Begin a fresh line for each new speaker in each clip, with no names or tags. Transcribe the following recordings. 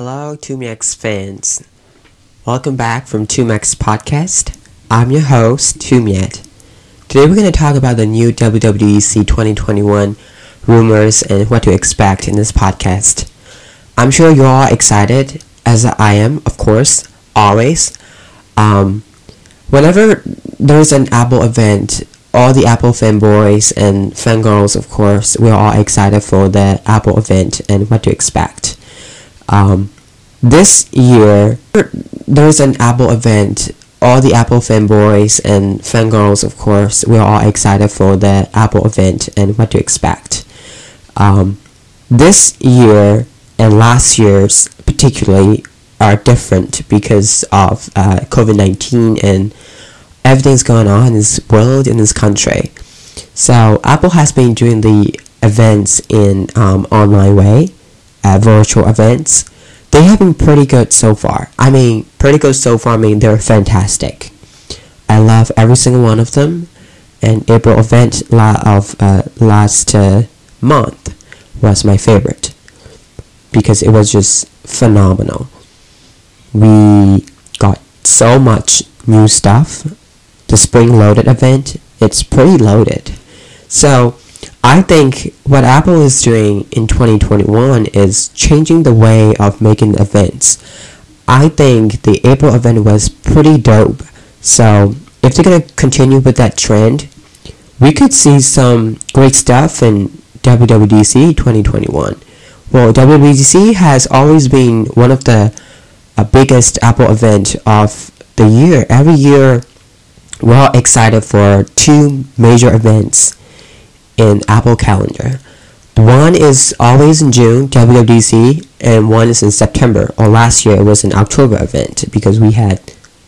Hello, 2MX fans. Welcome back from 2MX Podcast. I'm your host, Htoomyat. Today we're going to talk about the new WWDC 2021 rumors and what to expect in this podcast. I'm sure you're all excited, as I am, of course, always. Um, whenever there's an Apple event, all the Apple fanboys and fangirls, of course, we're all excited for the Apple event and what to expect. Um, this year, there's an Apple event. All the Apple fanboys and fangirls, of course, we're all excited for the Apple event and what to expect. Um, this year and last year's particularly are different because of uh, COVID 19 and everything's going on in this world, in this country. So Apple has been doing the events in um, online way, uh, virtual events. They have been pretty good so far. I mean, pretty good so far. I mean, they're fantastic. I love every single one of them. And April event of uh, last uh, month was my favorite because it was just phenomenal. We got so much new stuff. The spring loaded event, it's pretty loaded. So, I think what Apple is doing in 2021 is changing the way of making events. I think the April event was pretty dope. So, if they're going to continue with that trend, we could see some great stuff in WWDC 2021. Well, WWDC has always been one of the uh, biggest Apple event of the year. Every year, we're all excited for two major events in Apple Calendar. One is always in June, WWDC, and one is in September. Or last year it was an October event because we had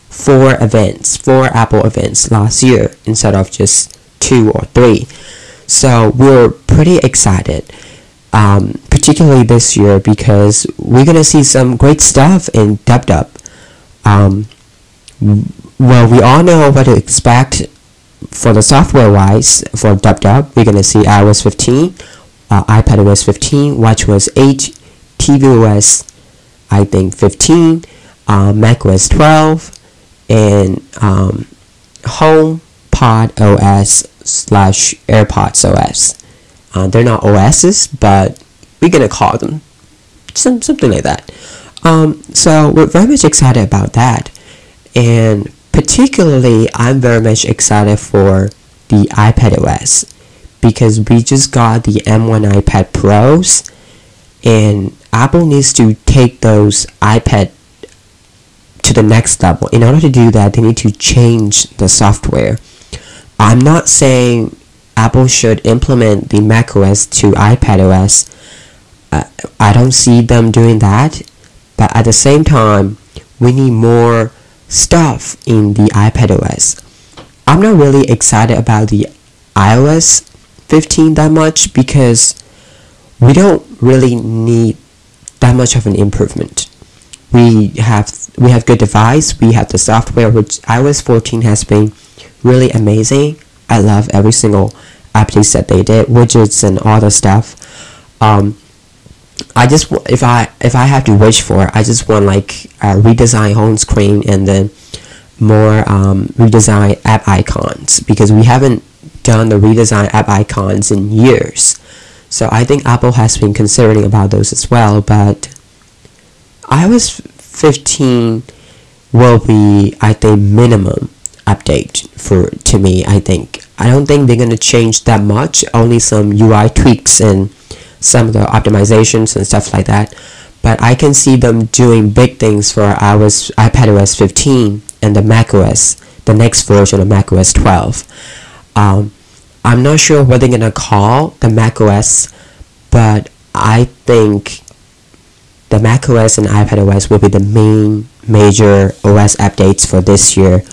four events, four Apple events last year instead of just two or three. So we're pretty excited, um, particularly this year because we're gonna see some great stuff in DubDub. Um, well, we all know what to expect for the software wise for DubDub. We're gonna see iOS 15, uh, iPadOS 15, WatchOS 8, tvOS, I think 15, uh, macOS 12, and um, HomePod OS slash AirPods OS. Uh, they're not OSs, but we're gonna call them some something like that. Um, so we're very much excited about that, and particularly I'm very much excited for the iPad OS because we just got the M1 iPad Pros, and Apple needs to take those iPad to the next level. In order to do that, they need to change the software. I'm not saying Apple should implement the macOS to iPadOS. Uh, I don't see them doing that, but at the same time, we need more stuff in the iPad OS. I'm not really excited about the iOS 15 that much because we don't really need that much of an improvement. We have we have good device, we have the software which iOS 14 has been really amazing. I love every single updates that they did, widgets and all the stuff. Um, I just if I if I have to wish for, I just want like a redesign home screen and then more um, redesign app icons because we haven't done the redesign app icons in years. So I think Apple has been considering about those as well, but iOS 15 will be I think minimum update for to me I think I don't think they're gonna change that much only some UI tweaks and some of the optimizations and stuff like that. But I can see them doing big things for iOS iPadOS 15 and the macOS the next version of macOS 12 um, I'm not sure what they're gonna call the macOS but I think the macOS and iPadOS will be the main major OS updates for this year.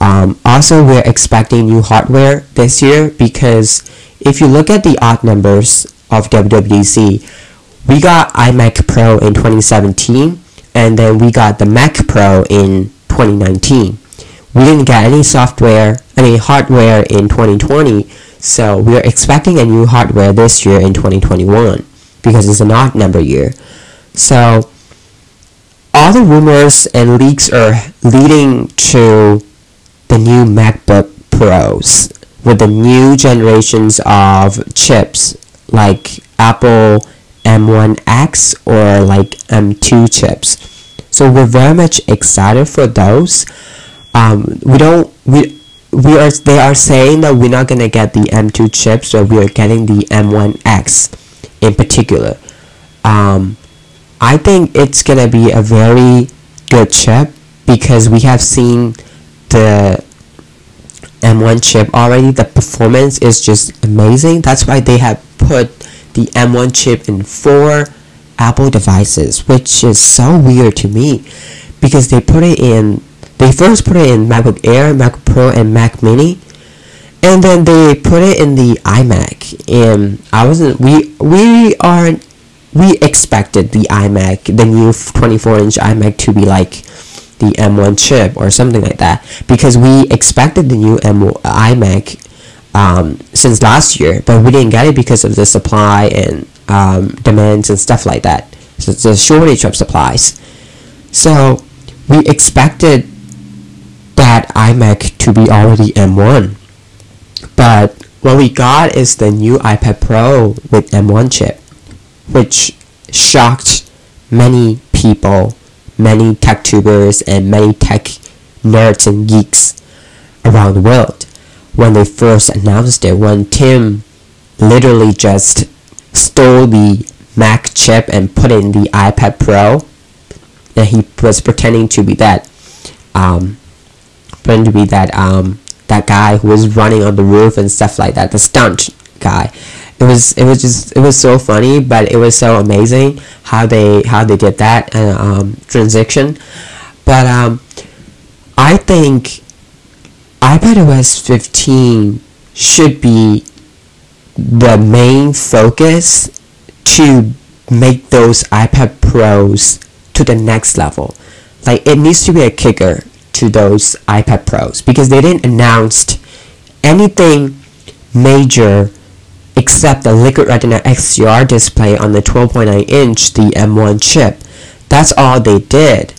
Um, also, we're expecting new hardware this year because if you look at the odd numbers of WWDC, we got iMac Pro in 2017 and then we got the Mac Pro in 2019. We didn't get any software, any hardware in 2020, so we're expecting a new hardware this year in 2021 because it's an odd number year. So all the rumors and leaks are leading to the new MacBook Pros with the new generations of chips like Apple M1X or like M2 chips. So we're very much excited for those. Um, we don't we we are they are saying that we're not gonna get the M2 chips, but we are getting the M1X in particular. Um, I think it's gonna be a very good chip because we have seen the M1 chip already. The performance is just amazing. That's why they have put the M1 chip in four Apple devices, which is so weird to me because they put it in they first put it in MacBook Air, MacBook Pro, and Mac Mini, and then they put it in the iMac. And I wasn't we we aren't we expected the iMac, the new 24-inch iMac, to be like the M1 chip or something like that because we expected the new M iMac um, since last year, but we didn't get it because of the supply and um, demands and stuff like that. So it's a shortage of supplies. So we expected that iMac to be already M1, but what we got is the new iPad Pro with M1 chip, which shocked many people, many tech tubers, and many tech nerds and geeks around the world when they first announced it. When Tim literally just stole the Mac chip and put it in the iPad Pro, and he was pretending to be that, um, pretending to be that um, that guy who was running on the roof and stuff like that, the stunt guy. It was it was just it was so funny, but it was so amazing how they how they did that uh, um, transition. But um, I think iPadOS 15 should be the main focus to make those iPad Pros to the next level. Like it needs to be a kicker to those iPad Pros because they didn't announce anything major except the Liquid Retina XDR display on the 12.9 inch, the M1 chip. That's all they did.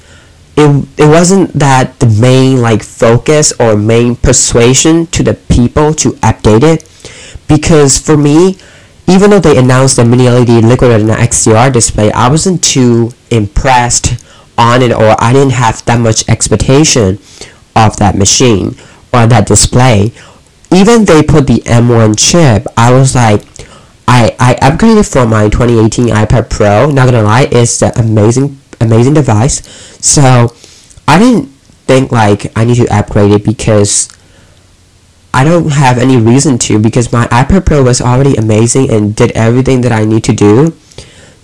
It, it wasn't that the main like focus or main persuasion to the people to update it because for me even though they announced the mini LED Liquid Retina XDR display I wasn't too impressed on it or I didn't have that much expectation of that machine or that display even they put the M1 chip, I was like, I, I upgraded from my 2018 iPad Pro. Not gonna lie, it's an amazing amazing device. So I didn't think like I need to upgrade it because I don't have any reason to because my iPad Pro was already amazing and did everything that I need to do.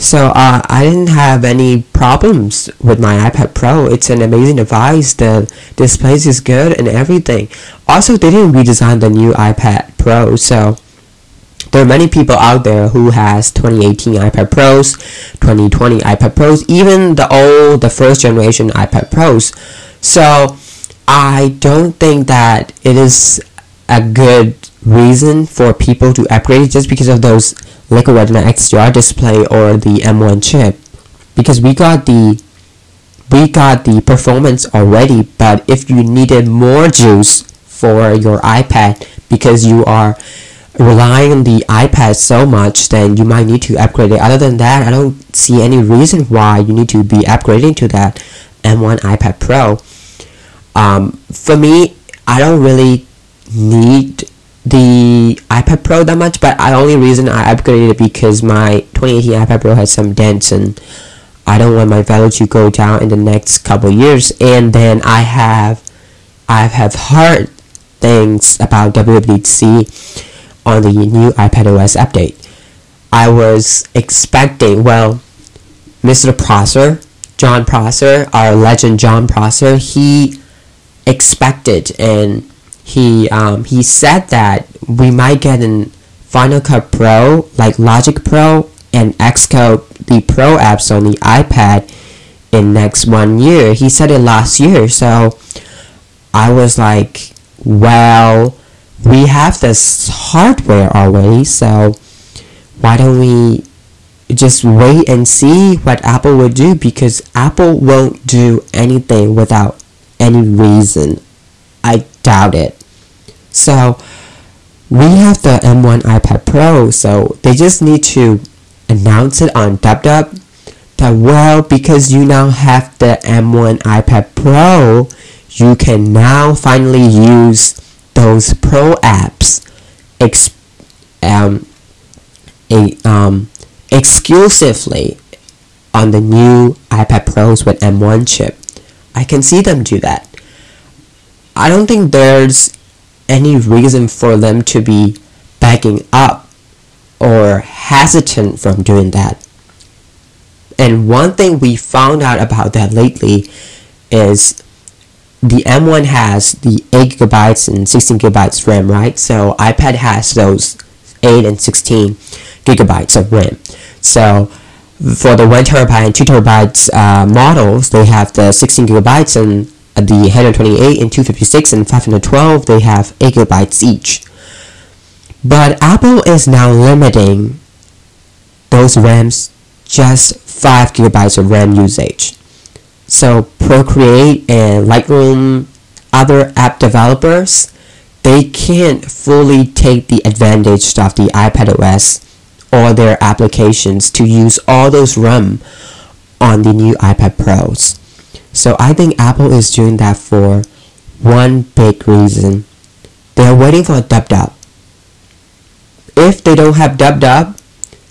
So uh, I didn't have any problems with my iPad Pro. It's an amazing device. The display is good and everything. Also, they didn't redesign the new iPad Pro, so there are many people out there who has 2018 iPad Pros, 2020 iPad Pros, even the old, the first generation iPad Pros. So I don't think that it is a good reason for people to upgrade just because of those Liquid Retina XDR display or the M1 chip. Because we got the we got the performance already but if you needed more juice for your iPad because you are relying on the iPad so much then you might need to upgrade it. Other than that I don't see any reason why you need to be upgrading to that M1 iPad Pro. Um, for me I don't really need the iPad Pro that much, but the only reason I upgraded it because my 2018 iPad Pro has some dents and I don't want my value to go down in the next couple years. And then I have I have heard things about WWDC on the new iPad OS update. I was expecting, well, Mr. Prosser, Jon Prosser, our legend Jon Prosser, he expected and he um, he said that we might get an Final Cut Pro, like Logic Pro and Xcode, the Pro apps on the iPad in next one year. He said it last year, so I was like, well, we have this hardware already, so why don't we just wait and see what Apple will do because Apple won't do anything without any reason. I doubt it. So we have the M1 iPad Pro, so they just need to announce it on DubDub that well because you now have the M1 iPad Pro, you can now finally use those Pro apps ex- um, a, um, exclusively on the new iPad Pros with M1 chip. I can see them do that. I don't think there's any reason for them to be backing up or hesitant from doing that. And one thing we found out about that lately is the M1 has the 8 gigabytes and 16 gigabytes RAM, right? So iPad has those 8 and 16 gigabytes of RAM. So for the 1 terabyte and 2 terabytes uh, models, they have the 16 gigabytes and the 128 and 256 and 512, they have 8 gigabytes each. But Apple is now limiting those RAMs just 5 gigabytes of RAM usage. So Procreate and Lightroom, other app developers, they can't fully take the advantage of the iPad OS or their applications to use all those RAM on the new iPad Pros. So I think Apple is doing that for one big reason. They're waiting for a dub dub. If they don't have dub dub,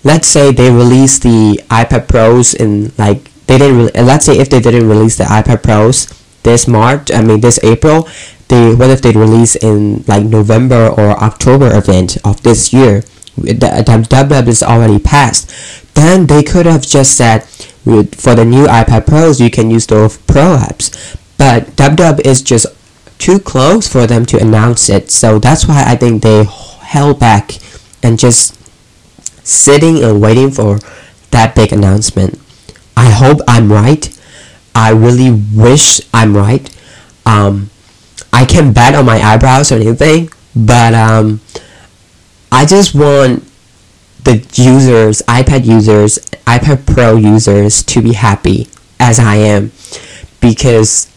let's say they release the iPad Pros in like they didn't re- uh, let's say if they didn't release the iPad Pros this March, I mean this April, they what if they release in like November or October event of this year? The, the dub dub is already passed. Then they could have just said for the new iPad Pros you can use those Pro apps, but DubDub is just too close for them to announce it. So that's why I think they held back and just sitting and waiting for that big announcement. I hope I'm right. I really wish I'm right. Um, I can bet on my eyebrows or anything, but um, I just want the users, iPad users, iPad Pro users to be happy as I am because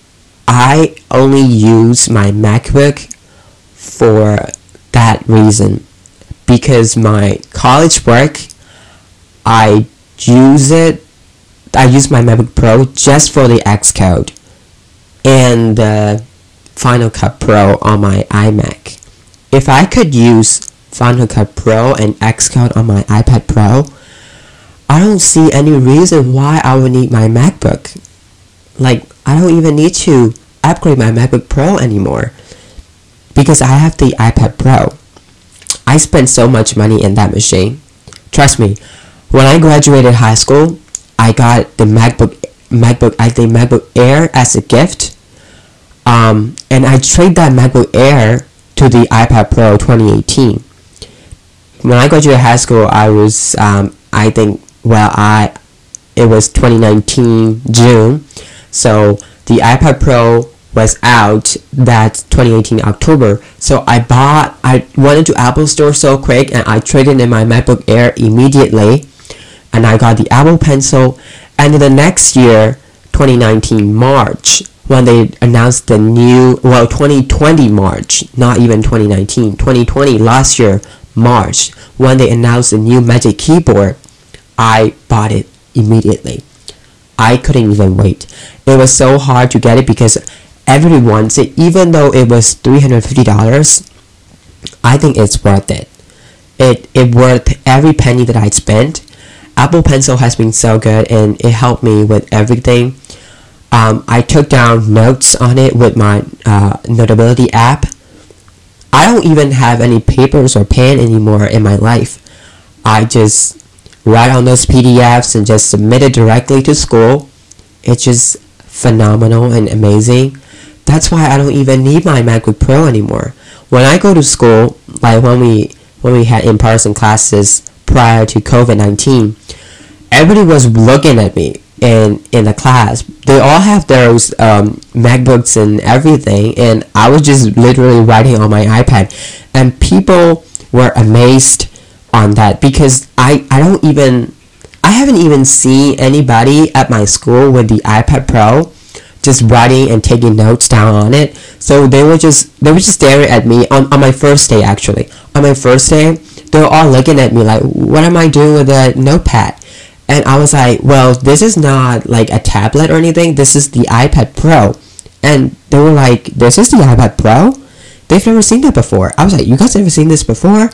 I only use my MacBook for that reason because my college work I use it I use my MacBook Pro just for the Xcode and the Final Cut Pro on my iMac. If I could use Final Cut Pro and Xcode on my iPad Pro, I don't see any reason why I would need my MacBook. Like, I don't even need to upgrade my MacBook Pro anymore because I have the iPad Pro. I spent so much money in that machine. Trust me, when I graduated high school, I got the MacBook MacBook I think MacBook Air as a gift. Um, and I trade that MacBook Air to the iPad Pro 2018. When I graduated high school, I was um, I think well I it was 2019 June, so the iPad Pro was out that 2018 October. So I bought, I went into Apple Store so quick and I traded in my MacBook Air immediately and I got the Apple Pencil. And the next year, 2019 March, when they announced the new, well, 2020 March, not even 2019, 2020 last year March, when they announced the new Magic Keyboard, I bought it immediately. I couldn't even wait. It was so hard to get it because everyone said even though it was $350, I think it's worth it. It it worth every penny that I spent. Apple Pencil has been so good and it helped me with everything. Um, I took down notes on it with my uh, Notability app. I don't even have any papers or pen anymore in my life. I just write on those PDFs and just submit it directly to school. It's just phenomenal and amazing. That's why I don't even need my MacBook Pro anymore. When I go to school, like when we when we had in-person classes prior to COVID-19, everybody was looking at me in in the class. They all have those um, MacBooks and everything, and I was just literally writing on my iPad, and people were amazed on that because I I don't even I haven't even seen anybody at my school with the iPad Pro just writing and taking notes down on it. So they were just they were just staring at me on, on my first day actually. On my first day, they were all looking at me like, what am I doing with a notepad? And I was like, well, this is not like a tablet or anything. This is the iPad Pro. And they were like, this is the iPad Pro? They've never seen that before. I was like, you guys never seen this before?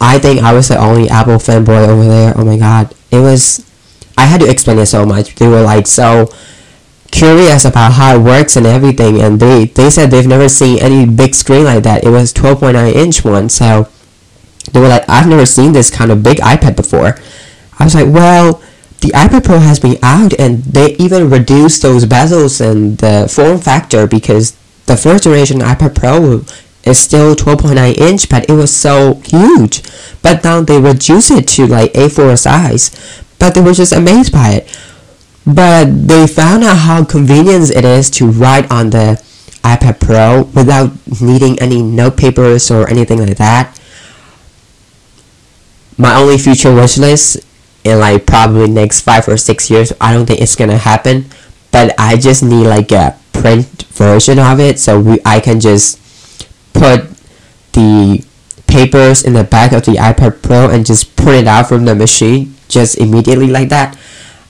I think I was the only Apple fanboy over there. Oh my god. It was I had to explain it so much. They were like so curious about how it works and everything and they, they said they've never seen any big screen like that. It was 12.9 inch one so they were like I've never seen this kind of big iPad before. I was like well the iPad Pro has been out and they even reduced those bezels and the form factor because the first generation iPad Pro is still 12.9 inch but it was so huge. But now they reduce it to like A4 size. But they were just amazed by it. But they found out how convenient it is to write on the iPad Pro without needing any note papers or anything like that. My only future wish list in like probably next five or six years, I don't think it's gonna happen. But I just need like a print version of it so we, I can just put the papers in the back of the iPad Pro and just print it out from the machine just immediately like that.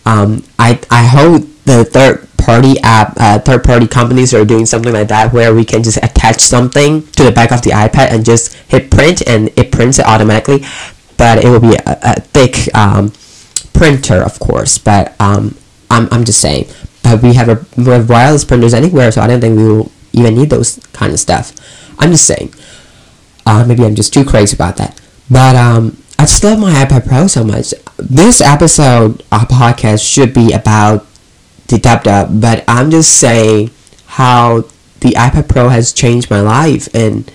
Um, I I hope the third party app, uh, third party companies are doing something like that where we can just attach something to the back of the iPad and just hit print and it prints it automatically. But it will be a, a thick um, printer, of course. But um, I'm I'm just saying. But we have a we have wireless printers anywhere, so I don't think we will even need those kind of stuff. I'm just saying. Uh, maybe I'm just too crazy about that. But um, I just love my iPad Pro so much. This episode of podcast should be about the dub dub, but I'm just saying how the iPad Pro has changed my life and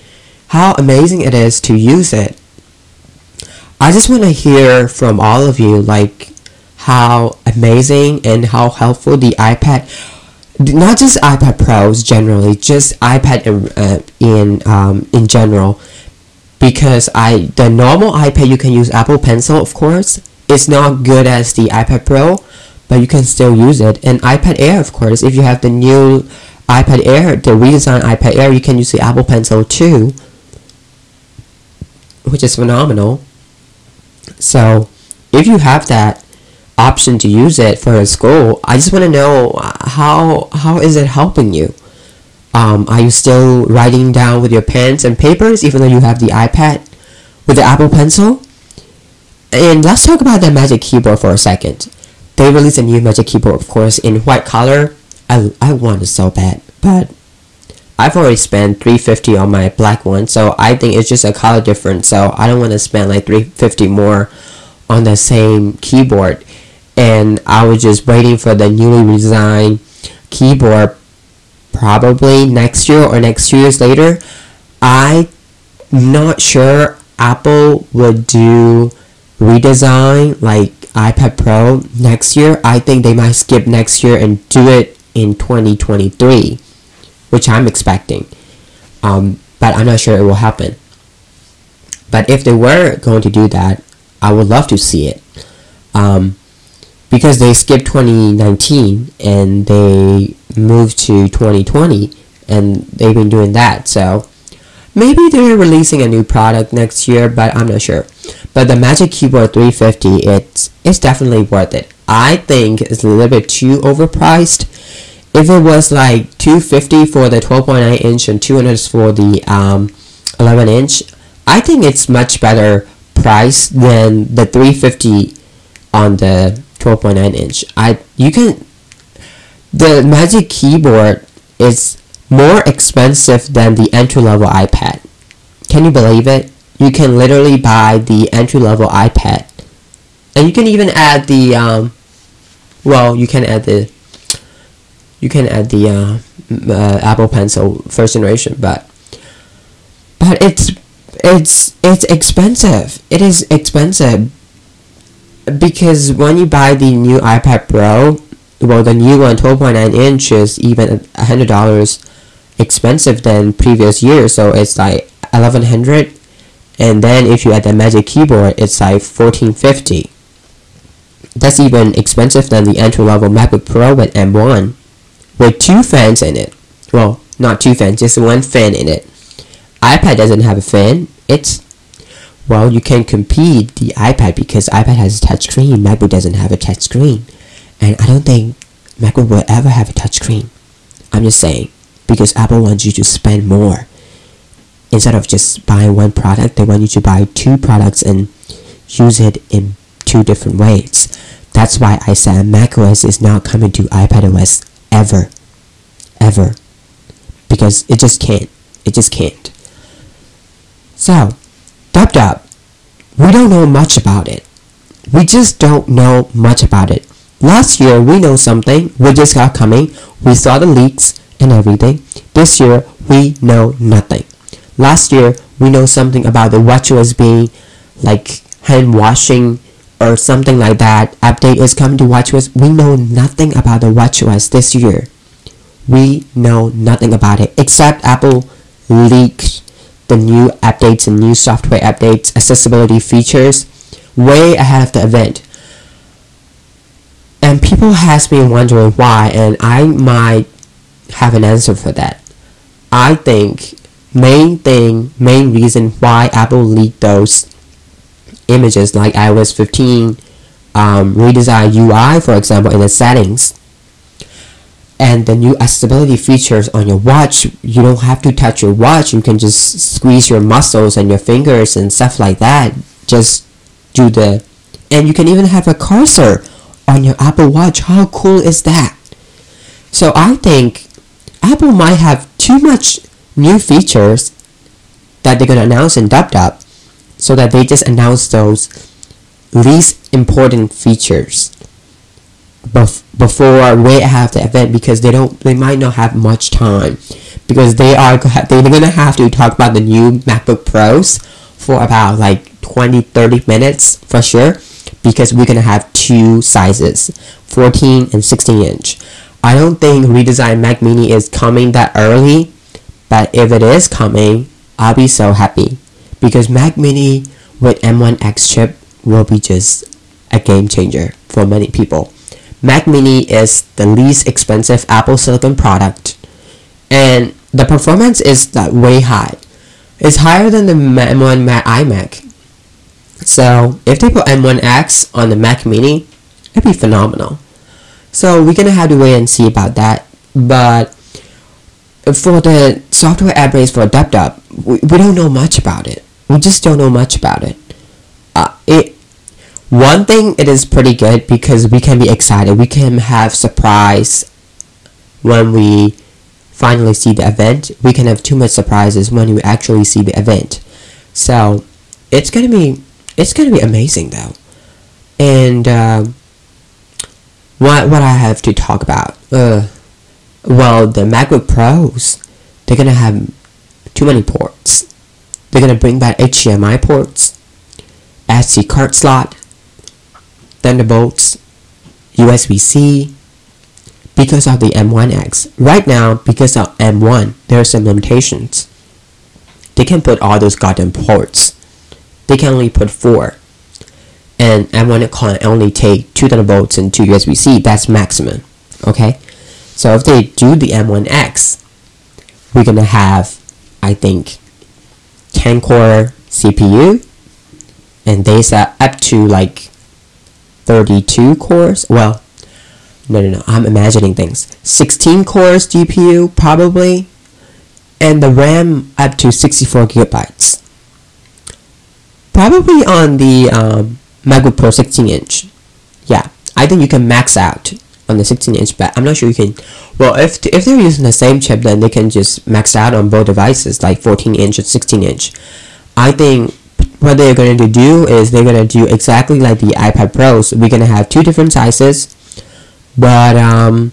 how amazing it is to use it. I just want to hear from all of you, like how amazing and how helpful the iPad, not just iPad Pros generally, just iPad in uh, in, um, in general. Because I the normal iPad you can use Apple Pencil of course it's not good as the iPad Pro but you can still use it. And iPad Air of course if you have the new iPad Air the redesigned iPad Air you can use the Apple Pencil too which is phenomenal. So if you have that option to use it for school I just want to know how how is it helping you um, are you still writing down with your pens and papers even though you have the iPad with the Apple Pencil? And let's talk about the Magic Keyboard for a second. They released a new Magic Keyboard, of course, in white color. I, I want it so bad, but I've already spent 350 on my black one, so I think it's just a color difference. So I don't want to spend like 350 more on the same keyboard. And I was just waiting for the newly redesigned keyboard probably next year or next two years later. I'm not sure Apple would do redesign like iPad Pro next year. I think they might skip next year and do it in 2023, which I'm expecting. Um, but I'm not sure it will happen. But if they were going to do that, I would love to see it. Um, because they skipped 2019 and they moved to 2020 and they've been doing that so maybe they're releasing a new product next year but i'm not sure. But the magic keyboard 350 it's it's definitely worth it. I think it's a little bit too overpriced. If it was like 250 for the 12.9 inch and 200 for the um, 11 inch i think it's much better price than the 350 on the 12.9 inch. I you can the Magic Keyboard is more expensive than the entry level iPad. Can you believe it? You can literally buy the entry level iPad, and you can even add the um, well, you can add the you can add the uh, uh, Apple Pencil first generation, but but it's it's it's expensive. It is expensive because when you buy the new iPad Pro, well, the new one, 12.9 inch, is even $100 expensive than previous years, so it's like 1100 and then if you add the Magic Keyboard, it's like 1450 that's even expensive than the entry level MacBook Pro with M1 with two fans in it. Well, not two fans, just one fan in it. iPad doesn't have a fan. It's well, you can compete the iPad because iPad has a touchscreen. MacBook doesn't have a touchscreen, and I don't think MacBook will ever have a touchscreen. I'm just saying because Apple wants you to spend more. Instead of just buying one product, they want you to buy two products and use it in two different ways. That's why I said macOS is not coming to iPadOS ever. Ever. Because it just can't. It just can't. So, DubDub. We don't know much about it. We just don't know much about it. Last year we know something, we just got coming, we saw the leaks and everything. This year we know nothing. Last year we know something about the watchOS being like hand washing or something like that update is coming to WatchOS. We know nothing about the WatchOS this year. We know nothing about it except Apple leaked the new updates and new software updates, accessibility features way ahead of the event. And people has been wondering why and I might have an answer for that. I think main thing, main reason why Apple leaked those images like iOS 15 um, redesign UI, for example, in the settings, and the new accessibility features on your watch. You don't have to touch your watch. You can just squeeze your muscles and your fingers and stuff like that. Just do the, and you can even have a cursor on your Apple Watch. How cool is that? So I think Apple might have too much new features that they're gonna announce in DubDub so that they just announce those least important features bef- before ahead of the event because they don't they might not have much time because they are they're gonna have to talk about the new MacBook Pros for about like 20 30 minutes for sure because we're gonna have two sizes 14 and 16 inch I don't think redesigned Mac Mini is coming that early but if it is coming I'll be so happy because Mac Mini with M1X chip will be just a game changer for many people. Mac Mini is the least expensive Apple Silicon product, and the performance is that way high. It's higher than the M1 Mac iMac. So if they put M1X on the Mac Mini, it'd be phenomenal. So we're gonna have to wait and see about that. But for the software upgrades for DubDub, we, we don't know much about it we just don't know much about it. Uh, it one thing it is pretty good because we can be excited. We can have surprise when we finally see the event. We can have too much surprises when we actually see the event. So it's gonna be it's gonna be amazing though. And uh, what what I have to talk about? Uh, well, the MacBook Pros they're gonna have too many ports they're to bring back HDMI ports, SD card slot, Thunderbolts, USB-C, because of the M1X. Right now, because of M1, there are some limitations. They can put all those goddamn ports. They can only put four. And M1 can only take two Thunderbolts and two USB-C. That's maximum. Okay? So if they do the M1X, we're gonna have, I think, 10 core CPU and they set up to like 32 cores? Well no no no I'm imagining things. 16 cores GPU probably and the RAM up to 64 gigabytes. Probably on the um, MacBook Pro 16 inch. Yeah I think you can max out on the 16 inch but I'm not sure you can well if if they're using the same chip then they can just max out on both devices like 14 inch and 16 inch. I think what they're going to do is they're going to do exactly like the iPad Pros we're going to have two different sizes but um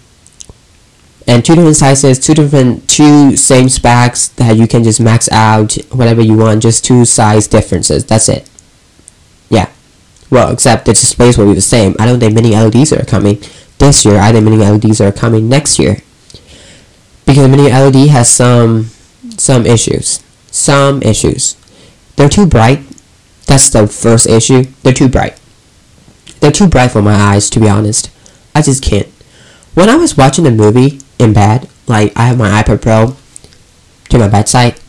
and two different sizes two different two same specs that you can just max out whatever you want just two size differences that's it yeah well except the displays will be the same I don't think mini LEDs are coming this year. I think mini LEDs are coming next year because the mini LED has some some issues. Some issues. They're too bright. That's the first issue. They're too bright. they're too bright for my eyes, to be honest. I just can't. When I was watching a movie in bed, like I have my iPad Pro to my bedside,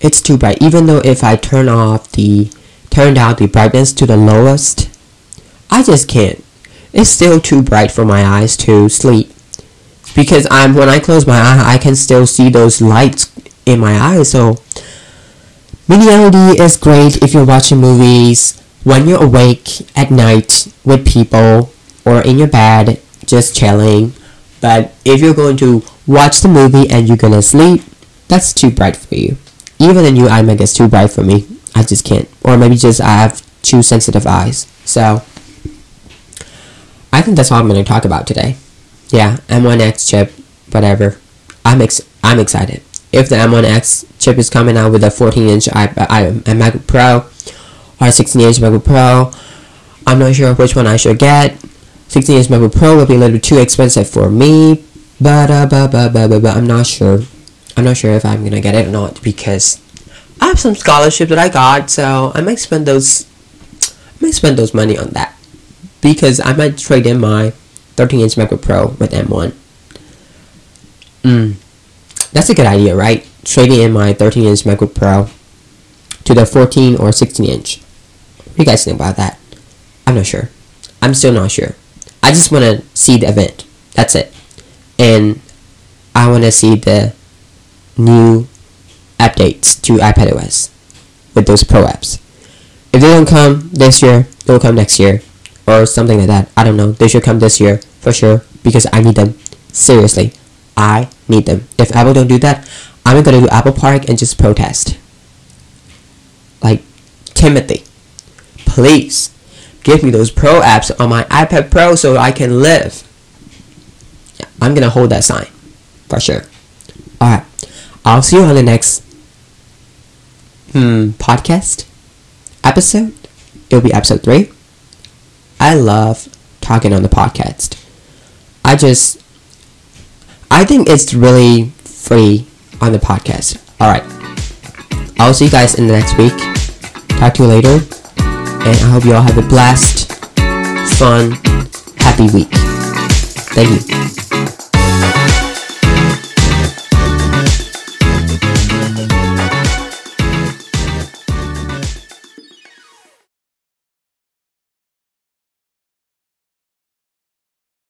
it's too bright. Even though if I turn off the turn down the brightness to the lowest, I just can't. It's still too bright for my eyes to sleep. Because I'm when I close my eye, I can still see those lights in my eyes. So LED is great if you're watching movies when you're awake at night with people or in your bed just chilling. But if you're going to watch the movie and you're gonna sleep, that's too bright for you. Even the new iMac is too bright for me. I just can't. Or maybe just I have too sensitive eyes. So I think that's all I'm gonna talk about today. Yeah, M1X chip, whatever. I'm ex- I'm excited. If the M1X chip is coming out with a 14 inch iMac MacBook Pro or 16 inch MacBook Pro, I'm not sure which one I should get. 16 inch MacBook Pro will be a little bit too expensive for me, but uh, but, but, but, but, but I'm not sure. I'm not sure if I'm gonna get it or not because I have some scholarship that I got, so I might spend those. I might spend those money on that because I might trade in my 13 inch MacBook Pro with M1. Mm, that's a good idea, right? Trading in my 13 inch MacBook Pro to the 14 or 16 inch. What do you guys think about that? I'm not sure. I'm still not sure. I just want to see the event. That's it. And I want to see the new updates to iPadOS with those Pro apps. If they don't come this year, they'll come next year or something like that. I don't know. They should come this year for sure because I need them. Seriously, I need them. If Apple don't do that, I'm gonna do Apple Park and just protest. Like Timothy, please give me those pro apps on my iPad Pro so I can live. I'm gonna hold that sign for sure. Alright. I'll see you on the next hmm, podcast episode. It'll be episode three. I love talking on the podcast. I just I think it's really free on the podcast. Alright. I'll see you guys in the next week. Talk to you later and I hope you all have a blast, fun, happy week. Thank you.